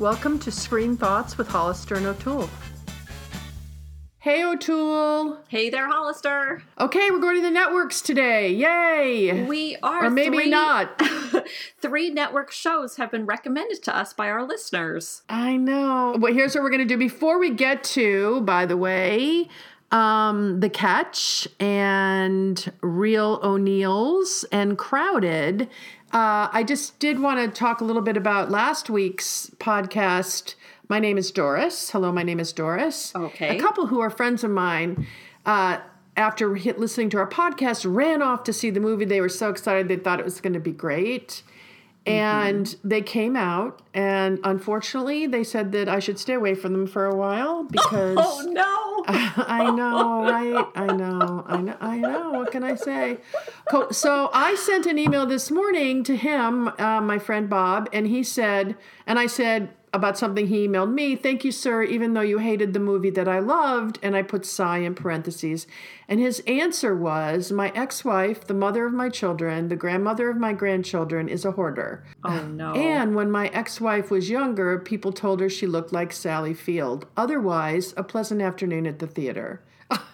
Welcome to Screen Thoughts with Hollister and O'Toole. Hey, O'Toole. Hey there, Hollister. Okay, we're going to the networks today. Yay. We are. Or maybe three, not. three network shows have been recommended to us by our listeners. I know. Well, here's what we're going to do. Before we get to, by the way, um, The Catch and Real O'Neals and Crowded, uh, I just did want to talk a little bit about last week's podcast. My name is Doris. Hello, my name is Doris. Okay. A couple who are friends of mine, uh, after hit, listening to our podcast, ran off to see the movie. They were so excited they thought it was going to be great. And Mm-hmm. they came out, and unfortunately, they said that I should stay away from them for a while because Oh no! I know, right? I know, I know, I know. What can I say? So I sent an email this morning to him, uh, my friend Bob, and he said, and I said about something he emailed me. Thank you, sir. Even though you hated the movie that I loved, and I put sigh in parentheses. And his answer was, my ex-wife, the mother of my children, the grandmother of my grandchildren, is a hoarder. Oh no! And when my ex wife was younger, people told her she looked like Sally Field. Otherwise, a pleasant afternoon at the theater.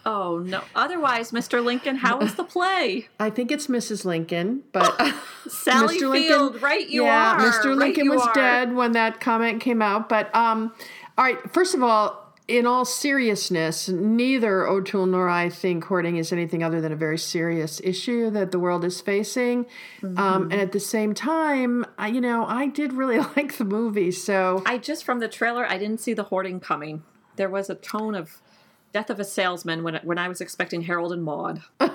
Oh no! Otherwise, Mr. Lincoln, how was the play? I think it's Mrs. Lincoln, but Sally Mr. Lincoln- Field, right? You yeah, are. Mr. Lincoln was are. dead when that comment came out. But um, all right, first of all, in all seriousness, neither O'Toole nor I think hoarding is anything other than a very serious issue that the world is facing. Mm-hmm. Um, and at the same time, I, you know, I did really like the movie, so I just from the trailer, I didn't see the hoarding coming. There was a tone of death of a salesman when when I was expecting Harold and Maude.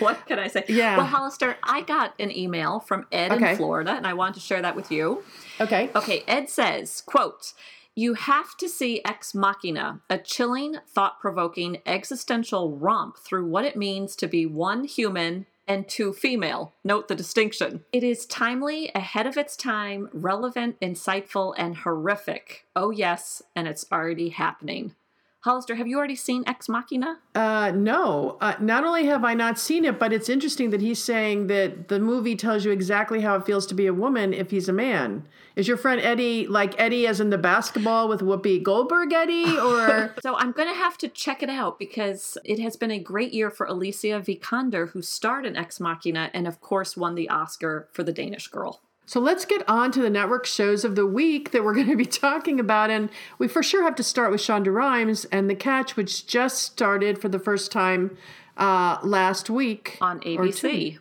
what can I say? Yeah. Well, Hollister, I got an email from Ed Okay. in Florida, and I wanted to share that with you. okay. Okay, Ed says, quote, you have to see Ex Machina, a chilling, thought provoking, existential romp through what it means to be one human and two female. Note the distinction. It is timely, ahead of its time, relevant, insightful, and horrific. Oh, yes, and it's already happening. Hollister, have you already seen Ex Machina? Uh, no. Uh, not only have I not seen it, but it's interesting that he's saying that the movie tells you exactly how it feels to be a woman if he's a man. Is your friend Eddie like Eddie as in the basketball with Whoopi Goldberg Eddie, or So I'm going to have to check it out because it has been a great year for Alicia Vikander, who starred in Ex Machina and, of course, won the Oscar for The Danish Girl. So? Let's get on to the network shows of the week that we're going to be talking about, and we for sure have to start with Shonda Rhimes and The Catch, which just started for the first time uh, last week on ABC.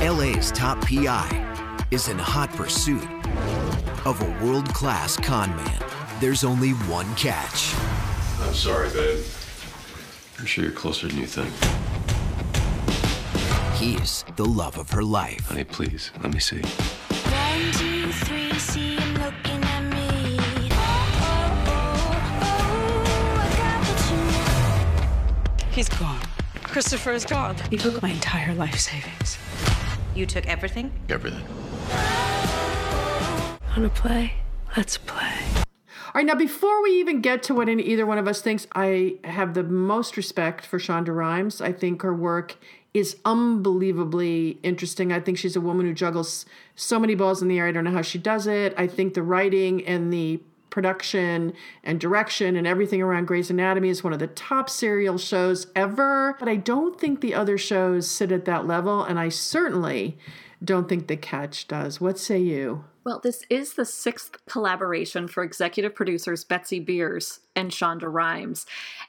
LA's top PI is in hot pursuit of a world class con man. There's only one catch. I'm sorry, babe. I'm sure you're closer than you think. He's the love of her life. Honey, please, let me see. He's gone. Christopher is gone. He took my entire life savings. You took everything? Everything. Wanna play? Let's play. All right, now before we even get to what any, either one of us thinks, I have the most respect for Shonda Rhimes. I think her work is unbelievably interesting. I think she's a woman who juggles so many balls in the air. I don't know how she does it. I think the writing and the production and direction and everything around Grey's Anatomy is one of the top serial shows ever. But I don't think the other shows sit at that level, and I certainly don't think The Catch does. What say you? Well, this is the sixth collaboration for executive producers Betsy Beers and Shonda Rhimes.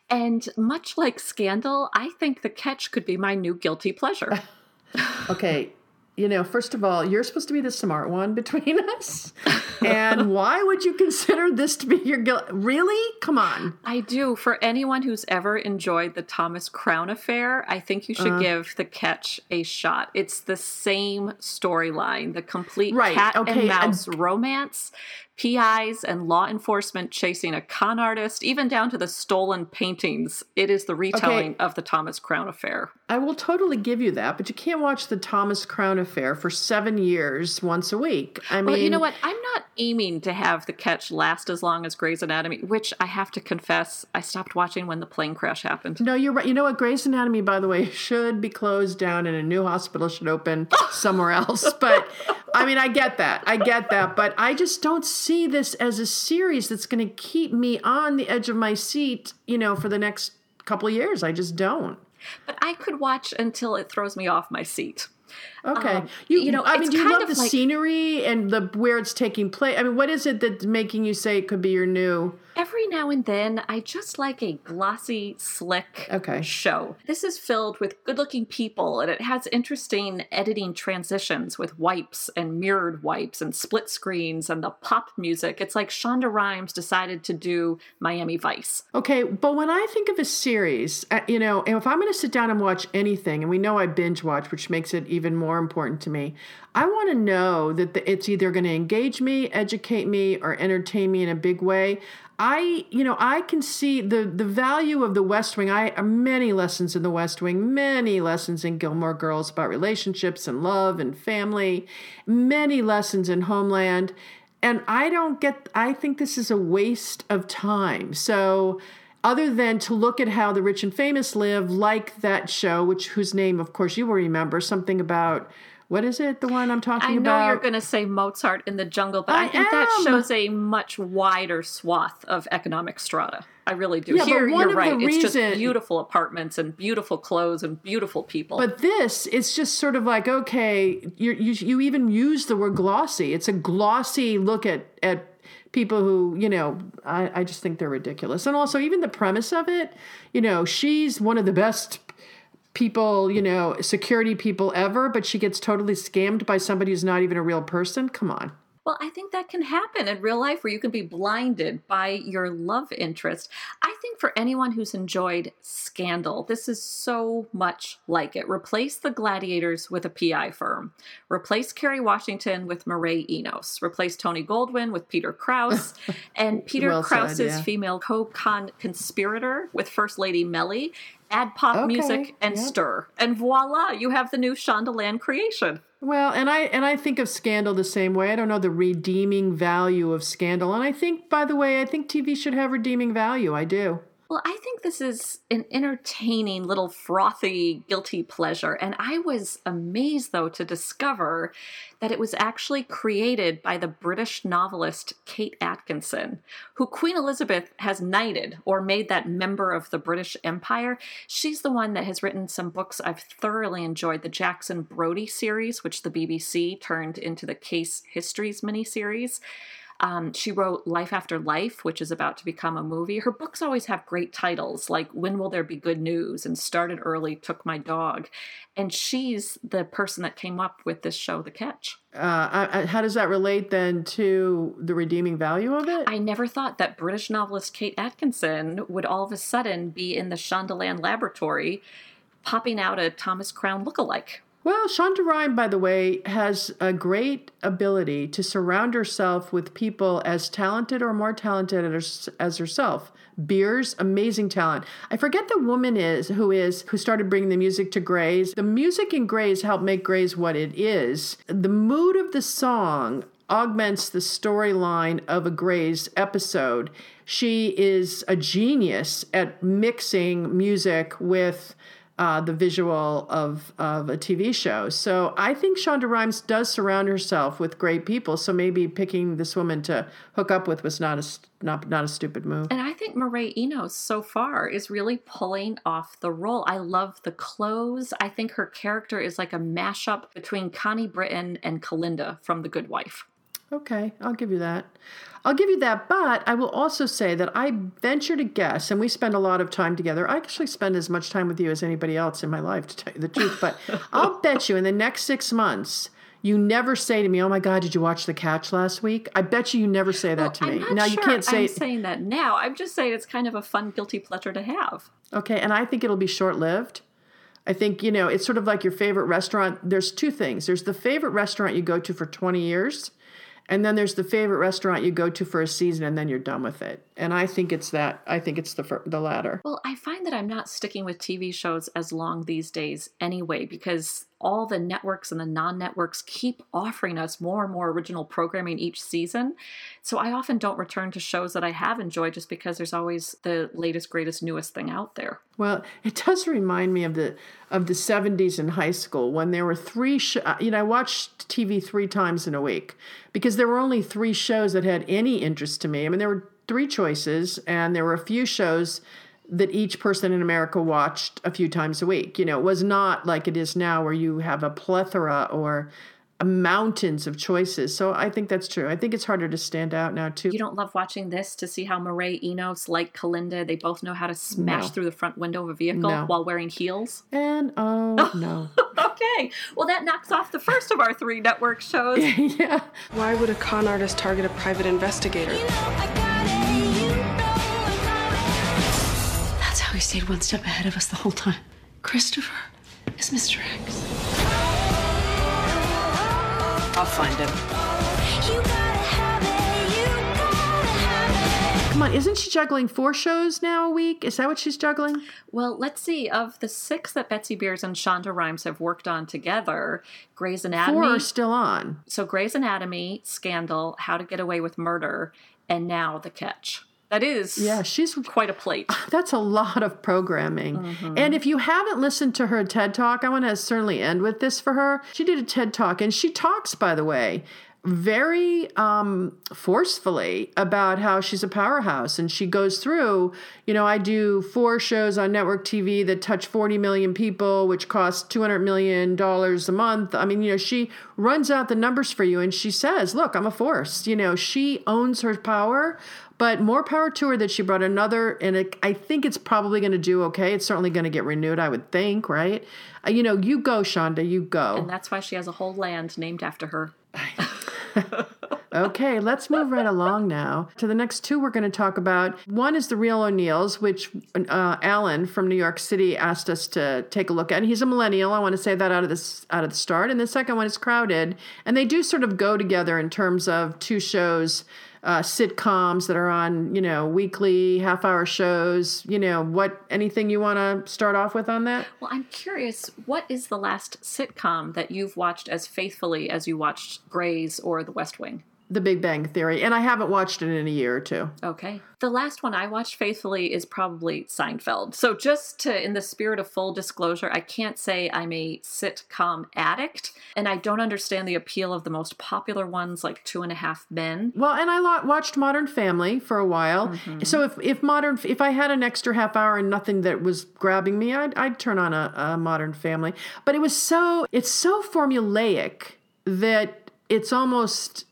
And much like Scandal, I think The Catch could be my new guilty pleasure. Okay, you know, first of all, you're supposed to be the smart one between us. and why would you consider this to be your guilt? Really? Come on. I do. For anyone who's ever enjoyed the Thomas Crown affair, I think you should Uh. give The Catch a shot. It's the same storyline, the complete Right, cat okay, and and- mouse romance, PIs and law enforcement chasing a con artist, even down to the stolen paintings. It is the retelling of the Thomas Crown affair. I will totally give you that, but you can't watch the Thomas Crown affair for seven years once a week. I mean, Well, you know what? I'm not aiming to have the catch last as long as Grey's Anatomy, which I have to confess, I stopped watching when the plane crash happened. No, you're right. You know what? Grey's Anatomy, by the way, should be closed down and a new hospital should open somewhere else. But I mean, I get that. I get that. But I just don't see this as a series that's going to keep me on the edge of my seat, you know, for the next couple of years. I just don't. But I could watch until it throws me off my seat. Okay. Um, you, you know, I mean, do you love the like- scenery and the where it's taking place? I mean, what is it that's making you say it could be your new? Every now and then, I just like a glossy, slick Okay. show. This is filled with good looking people, and it has interesting editing transitions with wipes and mirrored wipes and split screens and the pop music. It's like Shonda Rhimes decided to do Miami Vice. Okay, but when I think of a series, uh, you know, if I'm going to sit down and watch anything, and we know I binge watch, which makes it even more important to me, I want to know that it's either going to engage me, educate me, or entertain me in a big way. I, you know, I can see the the value of the West Wing. I many lessons in the West Wing, many lessons in Gilmore Girls about relationships and love and family, many lessons in Homeland. And I don't get, I think this is a waste of time. So, other than to look at how the rich and famous live, like that show, which whose name, of course, you will remember, something about what is it? The one I'm talking about? I know about. you're going to say Mozart in the jungle, but I, I think that shows a much wider swath of economic strata. I really do. Yeah, but Here, one you're of right. the It's just beautiful apartments and beautiful clothes and beautiful people. But this, it's just sort of like okay, you you you even use the word glossy. It's a glossy look at at people who you know. I I just think they're ridiculous, and also even the premise of it. You know, she's one of the best people, you know, security people ever, but she gets totally scammed by somebody who's not even a real person. Come on. Well, I think that can happen in real life where you can be blinded by your love interest. I think for anyone who's enjoyed Scandal, this is so much like it. Replace the gladiators with a PI firm. Replace Kerry Washington with Mireille Enos. Replace Tony Goldwyn with Peter Krause. and Peter Well Krause's yeah. female co-con conspirator with First Lady Melly. Add pop Okay, music and yep. stir. And voila, you have the new Shondaland creation. Well, and I and I think of Scandal the same way. I don't know the redeeming value of Scandal, and I think, by the way, I think TV should have redeeming value. I do. Well, I think this is an entertaining little frothy guilty pleasure. And I was amazed, though, to discover that it was actually created by the British novelist Kate Atkinson, who Queen Elizabeth has knighted or made that member of the British Empire. She's the one that has written some books I've thoroughly enjoyed the Jackson Brodie series, which the BBC turned into the Case Histories miniseries. Um, she wrote Life After Life, which is about to become a movie. Her books always have great titles like When Will There Be Good News and Started Early, Took My Dog. And she's the person that came up with this show, The Catch. Uh, I, I, how does that relate then to the redeeming value of it? I never thought that British novelist Kate Atkinson would all of a sudden be in the Shondaland laboratory popping out a Thomas Crown lookalike. Well, Shonda Rhimes, by the way, has a great ability to surround herself with people as talented or more talented as, herself. Beers, amazing talent. I forget the woman is who is who started bringing the music to Grey's. The music in Grey's helped make Grey's what it is. The mood of the song augments the storyline of a Grey's episode. She is a genius at mixing music with uh, the visual of, of a TV show. So I think Shonda Rhimes does surround herself with great people. So maybe picking this woman to hook up with was not a not not a stupid move. And I think Mireille Enos so far is really pulling off the role. I love the clothes. I think her character is like a mashup between Connie Britton and Kalinda from The Good Wife. Okay, I'll give you that. I'll give you that, but I will also say that I venture to guess, and we spend a lot of time together. I actually spend as much time with you as anybody else in my life, to tell you the truth. But I'll bet you in the next six months, you never say to me, "Oh my God, did you watch The Catch last week?" I bet you you never say that to I'm me. now sure you can't say I'm saying that now. I'm just saying it's kind of a fun guilty pleasure to have. Okay, and I think it'll be short lived. I think, you know, it's sort of like your favorite restaurant. There's two things there's the favorite restaurant you go to for 20 years, and then there's the favorite restaurant you go to for a season and then you're done with it. And I think it's that. I think it's the, the latter. Well, I find that I'm not sticking with TV shows as long these days anyway, because all the networks and the non networks keep offering us more and more original programming each season. So I often don't return to shows that I have enjoyed just because there's always the latest, greatest, newest thing out there. Well, it does remind me of the of the 70s in high school when there were three sh- uh, you know I watched TV 3 times in a week because there were only 3 shows that had any interest to me. I mean there were three choices and there were a few shows that each person in America watched a few times a week. You know, it was not like it is now where you have a plethora or mountains of choices. So I think that's true. I think it's harder to stand out now too. You don't love watching this to see how Mireille Enos, like Kalinda, they both know how to smash No. through the front window of a vehicle No. while wearing heels? and oh no. okay, well, that knocks off the first of our three network shows. yeah. Why would a con artist target a private investigator? You know I he stayed one step ahead of us the whole time. Christopher is Mr. X. I'll find him. You gotta have it, you gotta have it. Come on, isn't she juggling four shows now a week? Is that what she's juggling? Well, let's see. Of the six that Betsy Beers and Shonda Rhimes have worked on together, Grey's Anatomy. Four are still on. so Grey's Anatomy, Scandal, How to Get Away with Murder, and now The Catch. That is Yeah, she's quite a plate. That's a lot of programming. Mm-hmm. And if you haven't listened to her TED Talk, I want to certainly end with this for her. She did a TED Talk, and she talks, by the way, very um, forcefully about how she's a powerhouse. And she goes through, you know, I do four shows on network TV that touch 40 million people, which cost $200 million a month. I mean, you know, she runs out the numbers for you and she says, look, I'm a force. You know, she owns her power. But more power to her that she brought another, and it, I think it's probably going to do okay. It's certainly going to get renewed, I would think, right? Uh, you know, you go, Shonda, you go. And that's why she has a whole land named after her. Okay, let's move right along now to the next two we're going to talk about. One is The Real O'Neals, which uh, Alan from New York City asked us to take a look at. And he's a millennial. I want to say that out of this out of the start. And the second one is Crowded, and they do sort of go together in terms of two shows. Uh, sitcoms that are on, you know, weekly half hour shows. You know, what anything you want to start off with on that? Well, I'm curious, what is the last sitcom that you've watched as faithfully as you watched Grey's or The West Wing? The Big Bang Theory, and I haven't watched it in a year or two. Okay. The last one I watched faithfully is probably Seinfeld. So, just to, in the spirit of full disclosure, I can't say I'm a sitcom addict, and I don't understand the appeal of the most popular ones like Two and a Half Men. Well, and I watched Modern Family for a while. Mm-hmm. So if if modern if I had an extra half hour and nothing that was grabbing me, I'd I'd turn on a, a Modern Family. But it was so it's so formulaic that it's almost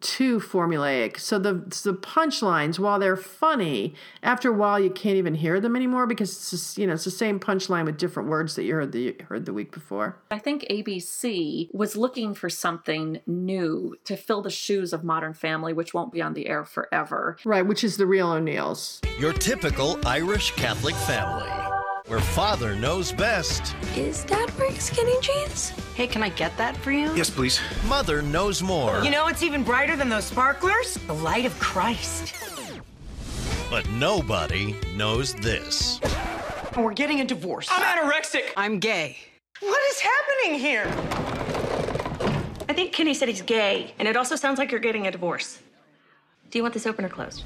too formulaic. So the the punchlines, while they're funny, after a while you can't even hear them anymore because it's just, you know it's the same punchline with different words that you heard the heard the week before. I think ABC was looking for something new to fill the shoes of Modern Family, which won't be on the air forever. Right, which is the real O'Neals. Your typical Irish Catholic family, where father knows best, Is that wearing skinny jeans? Hey, can I get that for you? Yes, please. mother knows more, You know it's even brighter than those sparklers? The light of Christ. but nobody knows this. We're getting a divorce. I'm anorexic. I'm gay. What is happening here? I think Kenny said he's gay, and it also sounds like you're getting a divorce. Do you want this open or closed?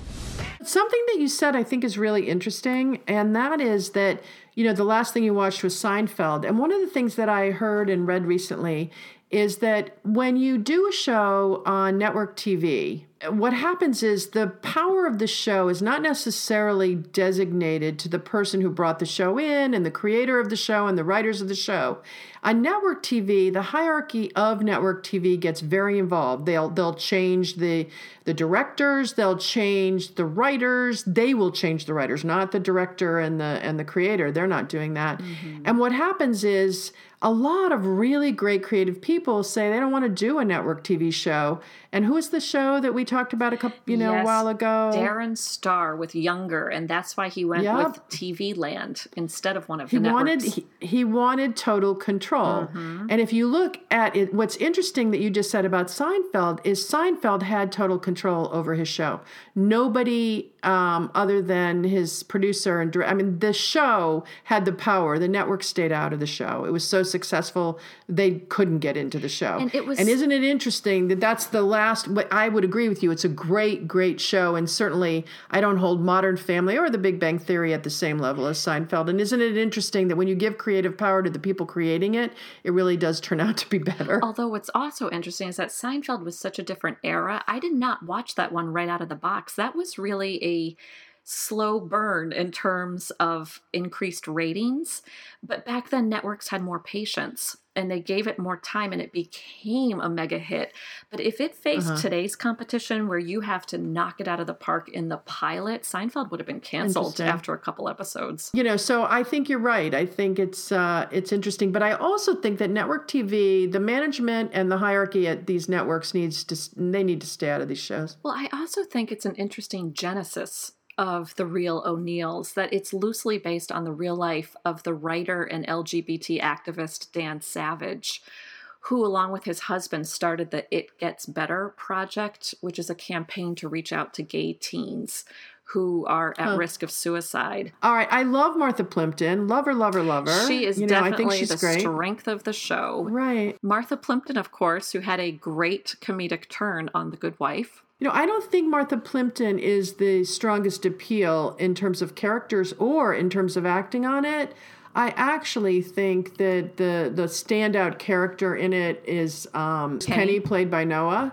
Something that you said I think is really interesting, and that is that, you know, the last thing you watched was Seinfeld. And one of the things that I heard and read recently is that when you do a show on network TV, what happens is the power of the show is not necessarily designated to the person who brought the show in and the creator of the show and the writers of the show. On network TV, the hierarchy of network TV gets very involved. They'll they'll change the the directors, they'll change the writers, they will change the writers, not the director and the and the creator. They're not doing that. Mm-hmm. And what happens is a lot of really great creative people say they don't want to do a network TV show. And who is the show that we talked about a couple, you know, a while ago? Darren Star with Younger, and that's why he went Yep. with TV Land instead of one of he the wanted networks. he, he wanted total control mm-hmm. and if you look at it what's interesting that you just said about seinfeld is seinfeld had total control over his show nobody um, other than his producer and I mean, the show had the power. The network stayed out of the show. It was so successful they couldn't get into the show. And it was- and isn't it interesting that that's the last? But I would agree with you. It's a great, great show, and certainly I don't hold Modern Family or The Big Bang Theory at the same level as Seinfeld. And isn't it interesting that when you give creative power to the people creating it, it really does turn out to be better. Although what's also interesting is that Seinfeld was such a different era. I did not watch that one right out of the box. That was really a be slow burn in terms of increased ratings. But back then, networks had more patience and they gave it more time and it became a mega hit. But if it faced Uh-huh. today's competition where you have to knock it out of the park in the pilot, Seinfeld would have been canceled after a couple episodes. you know so i think you're right i think it's uh, it's interesting but i also think that network tv the management and the hierarchy at these networks needs to they need to stay out of these shows Well, I also think it's an interesting genesis of the real O'Neals, that it's loosely based on the real life of the writer and LGBT activist Dan Savage, who, along with his husband, started the It Gets Better project, which is a campaign to reach out to gay teens who are at risk of suicide. all right i love martha plimpton. Love her love her love her She is you know i definitely think she's the great. strength of the show. right. Martha Plimpton, of course, who had a great comedic turn on The Good Wife. you know i don't think martha plimpton is the strongest appeal in terms of characters or in terms of acting on it. I actually think that the the standout character in it is um, played by Noah,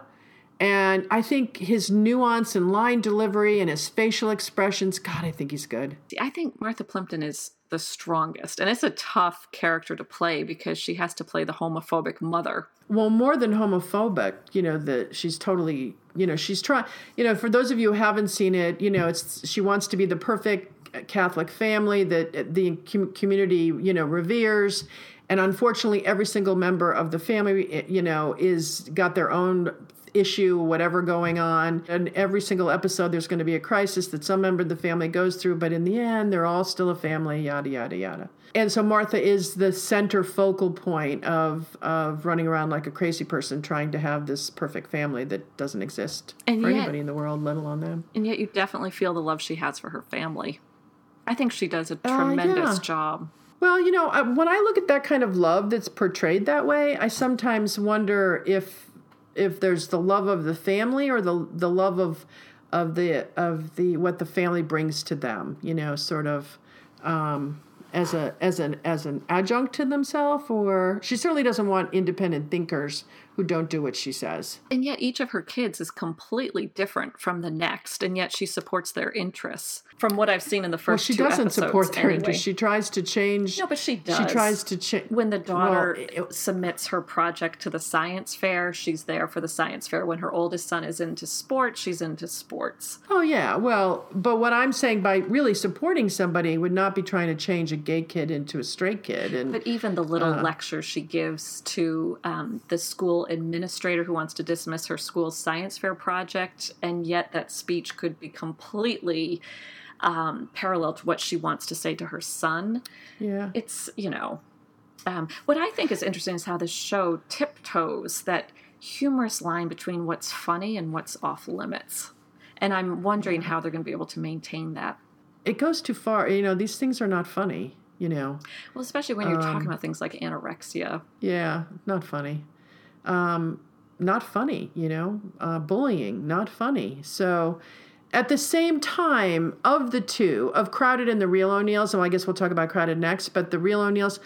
and I think his nuance and line delivery and his facial expressions. God, I think he's good. See, I think Martha Plimpton is the strongest, and it's a tough character to play because she has to play the homophobic mother. Well, more than homophobic, you know that she's totally, you know, she's trying. You know, for those of you who haven't seen it, you know, it's she wants to be the perfect uh, Catholic family that uh, the com- community, you know, reveres. And unfortunately, every single member of the family, eh, you know, is got their own issue, whatever going on. And every single episode, there's going to be a crisis that some member of the family goes through. But in the end, they're all still a family, yada, yada, yada. And so Martha is the center focal point of, of running around like a crazy person trying to have this perfect family that doesn't exist And for yet- anybody in the world, let alone them. And yet, you definitely feel the love she has for her family. I think she does a Uh, tremendous yeah. job. Well, you know, uh, when I look at that kind of love that's portrayed that way, I sometimes wonder if if there's the love of the family or the the love of of the of the what the family brings to them. You know, sort of um, as a as an as an adjunct to themselves, or she certainly doesn't want independent thinkers who don't do what she says. And yet, each of her kids is completely different from the next, and yet she supports their interests. From what I've seen in the first. Well, she two doesn't support their anyway. interests. She tries to change. No, but she does. She tries to change. When the daughter Well, it- submits her project to the science fair, she's there for the science fair. When her oldest son is into sports, she's into sports. Oh yeah, well, but what I'm saying by really supporting somebody would not be trying to change a gay kid into a straight kid, and But even the little Uh. lecture she gives to um, the school administrator who wants to dismiss her school's science fair project, and yet that speech could be completely um, parallel to what she wants to say to her son. yeah, It's, you know, um, what I think is interesting is how this show tiptoes that humorous line between what's funny and what's off limits. And I'm wondering how they're going to be able to maintain that. it goes too far. You know, these things are not funny. You know, Well, especially when you're Um, talking about things like anorexia. yeah, not funny. Um, not funny. You know, uh, bullying, not funny. So. At the same time, of the two, of Crowded and the Real O'Neals, and I guess we'll talk about Crowded next, but the Real O'Neals,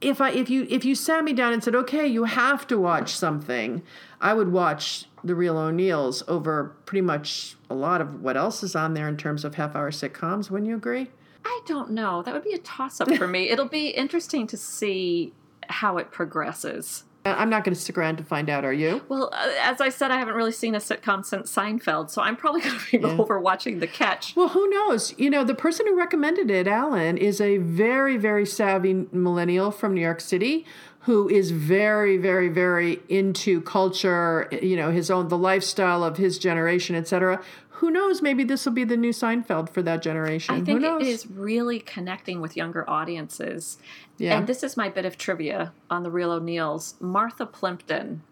if I if you if you sat me down and said, okay, you have to watch something, I would watch the Real O'Neals over pretty much a lot of what else is on there in terms of half hour sitcoms. Wouldn't you agree? I don't know. That would be a toss up for me. It'll be interesting to see how it progresses. I'm not going to stick around to find out. Are you? Well, uh, as I said, I haven't really seen a sitcom since Seinfeld, so I'm probably going to be over watching The Catch. Well, who knows? You know, the person who recommended it, Alan, is a very, very savvy millennial from New York City who is very, very, very into culture, you know, his own, the lifestyle of his generation, etc. Who knows? Maybe this will be the new Seinfeld for that generation. I who think knows? it is really connecting with younger audiences. Yeah. And this is my bit of trivia on The Real O'Neals. Martha Plimpton.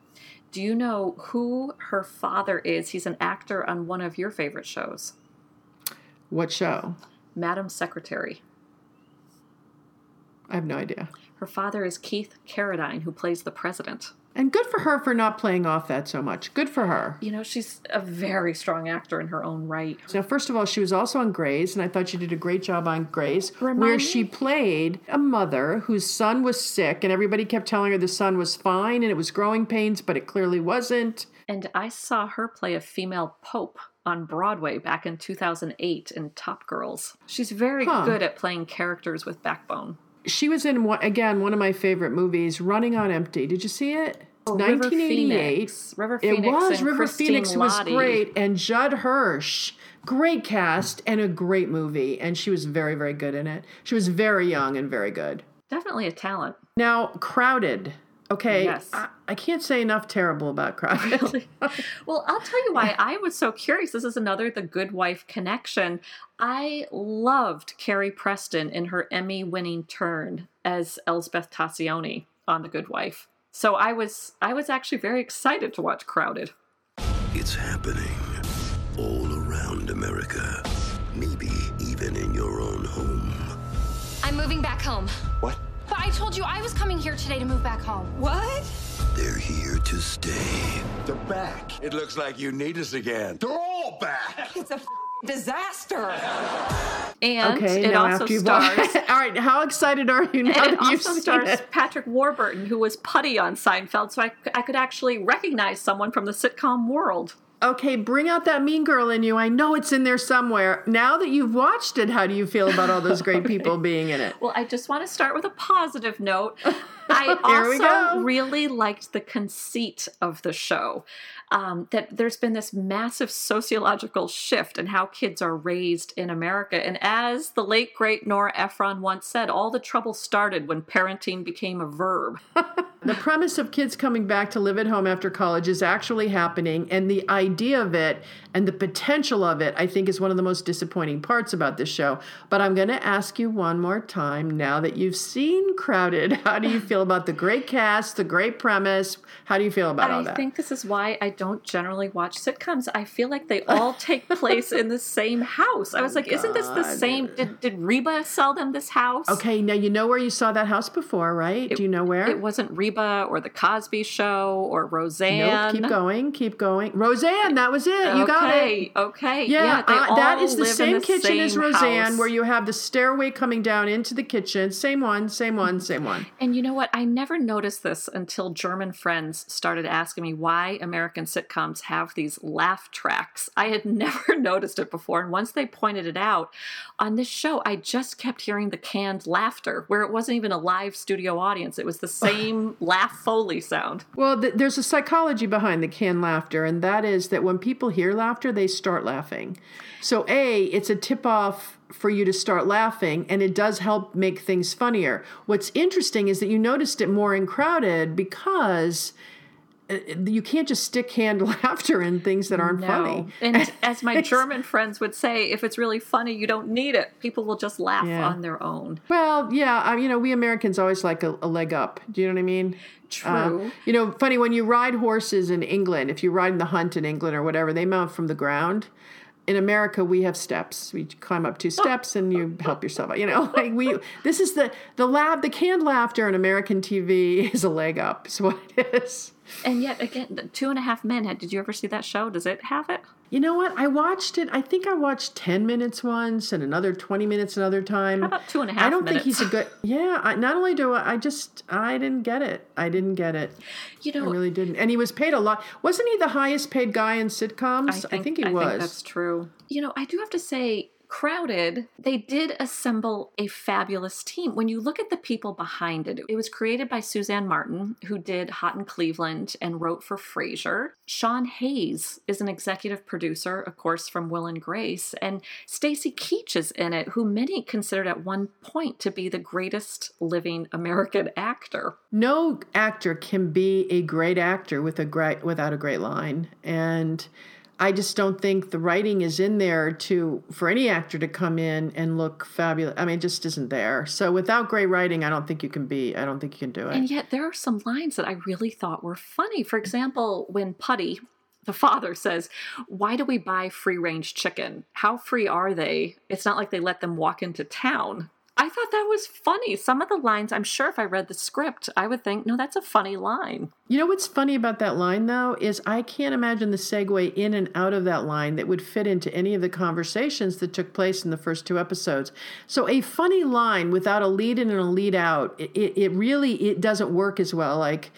Do you know who her father is? He's an actor on one of your favorite shows. What show? Madam Secretary. I have no idea. Her father is Keith Carradine, who plays the president. And good for her for not playing off that so much. Good for her. You know, she's a very strong actor in her own right. Now, first of all, she was also on Grey's, and I thought she did a great job on Grey's, Remind where me. she played a mother whose son was sick, and everybody kept telling her the son was fine and it was growing pains, but it clearly wasn't. And I saw her play a female pope on Broadway back in 2008 in Top Girls. She's very Huh. good at playing characters with backbone. She was in one, again one of my favorite movies, Running on Empty. Did you see it? Oh, River 1988. Phoenix. River It was River Christine Phoenix was Lahti. great, and Judd Hirsch, great cast and a great movie, and she was very very good in it. She was very young and very good. Definitely a talent. Now, Crowded. Okay, Yes. I, I can't say enough terrible about Crowded. Really? well, I'll tell you why I was so curious. This is another The Good Wife connection. I loved Carrie Preston in her Emmy winning turn as Elsbeth Tascioni on The Good Wife. So I was I was actually very excited to watch Crowded. It's happening all around America. Maybe even in your own home. I'm moving back home. What? But I told you I was coming here today to move back home. What? They're here to stay. They're back. It looks like you need us again. They're all back. It's a f- disaster. And okay, it also after you've stars all right, how excited are you now it that you've also seen stars it? Patrick Warburton, who was Puddy on Seinfeld, so I, I could actually recognize someone from the sitcom world. Okay, bring out that mean girl in you. I know it's in there somewhere. Now that you've watched it, how do you feel about all those great people being in it? Well, I just want to start with a positive note. I also really liked the conceit of the show. Um, that there's been this massive sociological shift in how kids are raised in America. And as the late, great Nora Ephron once said, all the trouble started when parenting became a verb. The premise of kids coming back to live at home after college is actually happening, and the idea of it and the potential of it, I think, is one of the most disappointing parts about this show. But I'm going to ask you one more time now that you've seen Crowded, how do you feel about the great cast, the great premise? How do you feel about all that? I think this is why I don't generally watch sitcoms. I feel like they all take place in the same house. I oh was like, isn't this the same? Did, did Reba sell them this house? Okay, now you know where you saw that house before, right? do you know where? It wasn't Reba or The Cosby Show or Roseanne. Nope, keep going, keep going. Roseanne, that was it. You got it. Okay, okay. Yeah, Yeah, uh, that is the same the kitchen as Roseanne, house. where you have the stairway coming down into the kitchen. Same one, same one, same one. And you know what? I never noticed this until German friends started asking me why American sitcoms have these laugh tracks. I had never noticed it before. And once they pointed it out on this show, I just kept hearing the canned laughter where it wasn't even a live studio audience. It was the same laugh Foley sound. Well, th- there's a psychology behind the canned laughter, and that is that when people hear laughter, they start laughing. So, A, it's a tip off for you to start laughing, and it does help make things funnier. What's interesting is that you noticed it more in Crowded because you can't just stick hand laughter in things that aren't funny. And as my German friends would say, if it's really funny, you don't need it. People will just laugh Yeah. on their own. Well, yeah, I, you know, we Americans always like a, a leg up. Do you know what I mean? True. Uh, you know, funny when you ride horses in England, if you ride in the hunt in England or whatever, they mount from the ground. In America, we have steps. We climb up two steps and you help yourself out. You know, like we. This is the the lab. The canned laughter in American TV is a leg up. Is what it is. And yet again, Two and a Half Men. Did you ever see that show? Does it have it? You know what? I watched it. I think I watched ten minutes once and another twenty minutes another time. How about two and a half I don't think he's a good. Yeah. I, not only do I, I just I didn't get it. I didn't get it. You know, I really didn't. And he was paid a lot. Wasn't he the highest paid guy in sitcoms? I think, he I was. think that's true. You know, I do have to say, Crowded, they did assemble a fabulous team. When you look at the people behind it, it was created by Suzanne Martin, who did Hot in Cleveland and wrote for Frasier. Sean Hayes is an executive producer, of course, from Will and Grace, and Stacy Keach is in it, who many considered at one point to be the greatest living American actor. no actor can be a great actor with a great without a great line and i just don't think the writing is in there to for any actor to come in and look fabulous i mean it just isn't there so without great writing i don't think you can be i don't think you can do it And yet, there are some lines that I really thought were funny. For example, when Puddy, The father says, Why do we buy free range chicken? How free are they? It's not like they let them walk into town. I thought that was funny. Some of the lines, I'm sure if I read the script, I would think, no, that's a funny line. You know what's funny about that line, though, is I can't imagine the segue in and out of that line that would fit into any of the conversations that took place in the first two episodes. So a funny line without a lead in and a lead out, it, it, really it doesn't work as well. Like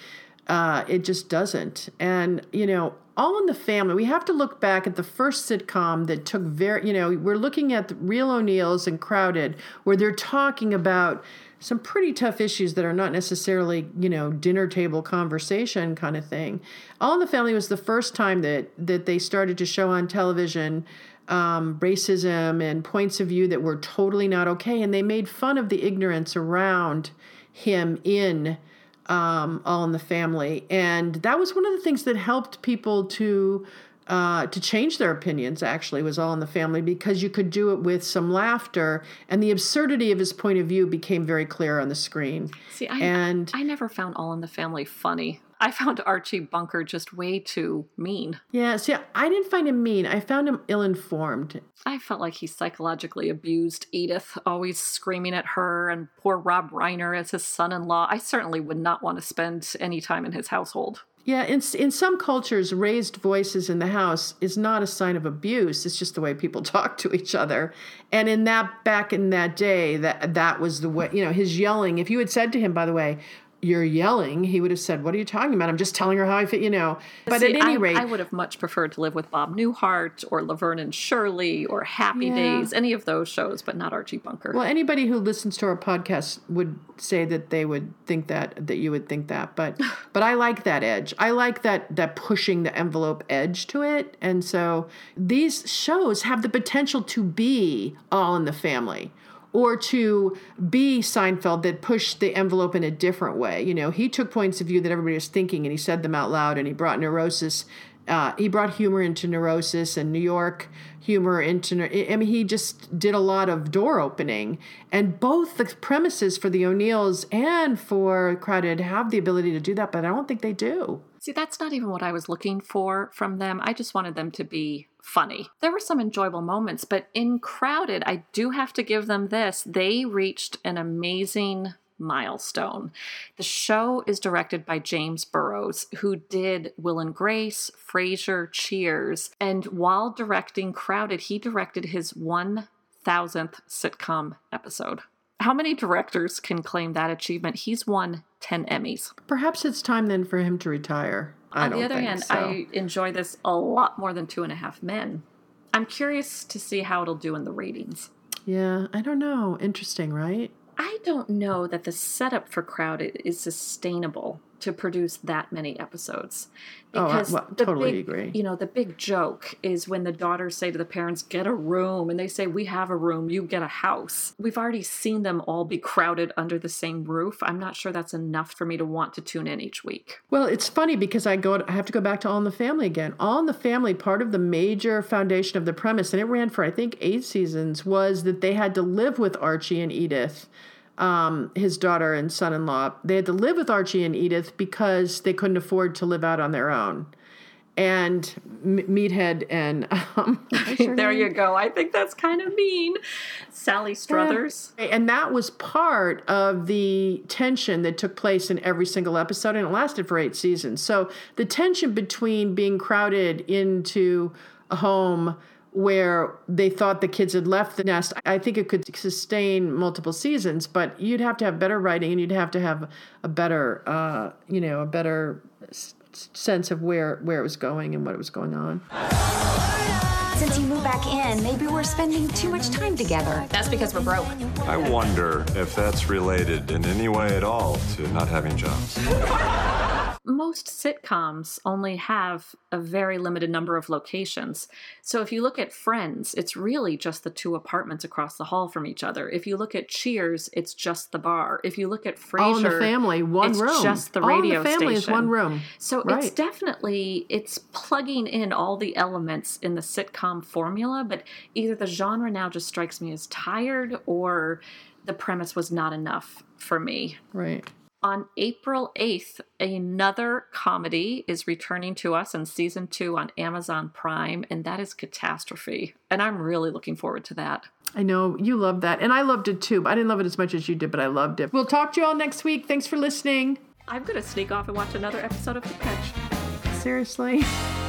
uh, it just doesn't. And you know, all in the family. We have to look back at the first sitcom that took very. You know, we're looking at Real O'Neals and Crowded, where they're talking about some pretty tough issues that are not necessarily, you know, dinner table conversation kind of thing. All in the Family was the first time that that they started to show on television um, racism and points of view that were totally not okay, and they made fun of the ignorance around him in um, All in the Family, and that was one of the things that helped people to uh, to change their opinions. Actually, was All in the Family because you could do it with some laughter, and the absurdity of his point of view became very clear on the screen. See, I, and I never found All in the Family funny. I found Archie Bunker just way too mean. yeah, see, I didn't find him mean. I found him ill-informed. I felt like he psychologically abused Edith, always screaming at her, and poor Rob Reiner as his son in law. I certainly would not want to spend any time in his household. Yeah, in in some cultures, raised voices in the house is not a sign of abuse. It's just the way people talk to each other. And in that back in that day, that that was the way. You know, his yelling. If you had said to him, by the way, "You're yelling," he would have said, "What are you talking about? I'm just telling her how I feel." You know. But See, at any I, rate, I would have much preferred to live with Bob Newhart or Laverne and Shirley or Happy Yeah. Days, any of those shows, but not Archie Bunker. Well, anybody who listens to our podcast would say that they would think that that you would think that, but but I like that edge. I like that that pushing the envelope edge to it, and so these shows have the potential to be all in the family. Or to be Seinfeld that pushed the envelope in a different way. You know, he took points of view that everybody was thinking and he said them out loud and he brought neurosis uh, he brought humor into neurosis and New York humor into. I mean, he just did a lot of door opening, and both the premises for the O'Neals and for Crowded have the ability to do that, but I don't think they do. See, that's not even what I was looking for from them. I just wanted them to be funny. There were some enjoyable moments, but in Crowded, I do have to give them this. They reached an amazing milestone. The show is directed by James Burrows, who did Will and Grace, Frasier, Cheers, and while directing Crowded, he directed his 1000th sitcom episode. How many directors can claim that achievement? He's won 10 Emmys. Perhaps it's time then for him to retire. I On the other hand, so. I enjoy this a lot more than Two and a Half Men. I'm curious to see how it'll do in the ratings. yeah, I don't know. Interesting, right? I don't know that the setup for Crowded is sustainable to produce that many episodes. Oh, I- Because well, totally big, agree. You know, the big joke is when the daughters say to the parents, get a room, and they say, we have a room, you get a house. We've already seen them all be crowded under the same roof. I'm not sure that's enough for me to want to tune in each week. Well, it's funny because I go I have to go back to All in the Family again. All in the Family, part of the major foundation of the premise, and it ran for I think eight seasons, was that they had to live with Archie and Edith, um, his daughter and son-in-law. They had to live with Archie and Edith because they couldn't afford to live out on their own. And M- Meathead and um, there you go. I think that's kind of mean. Sally Struthers. Yeah. And that was part of the tension that took place in every single episode, and it lasted for eight seasons. So the tension between being crowded into a home where they thought the kids had left the nest, I think it could sustain multiple seasons, but you'd have to have better writing and you'd have to have a better, uh, you know, a better s- sense of where where it was going and what it was going on. Since you moved back in, maybe we're spending too much time together. That's because we're broke. I wonder if that's related in any way at all to not having jobs. Most sitcoms only have a very limited number of locations. So if you look at Friends, it's really just the two apartments across the hall from each other. If you look at Cheers, it's just the bar. If you look at oh, Frasier, All in the Family, one it's room. just the oh, All in the radio Family is one room. So it's definitely it's plugging in all the elements in the sitcom formula, but either the genre now just strikes me as tired or the premise was not enough for me. Right. On April 8th, another comedy is returning to us in season two on Amazon Prime, and that is Catastrophe. And I'm really looking forward to that. I know you loved that, and I loved it too. I didn't love it as much as you did, but I loved it. We'll talk to you all next week. Thanks for listening. I'm going to sneak off and watch another episode of The Pitch. Seriously.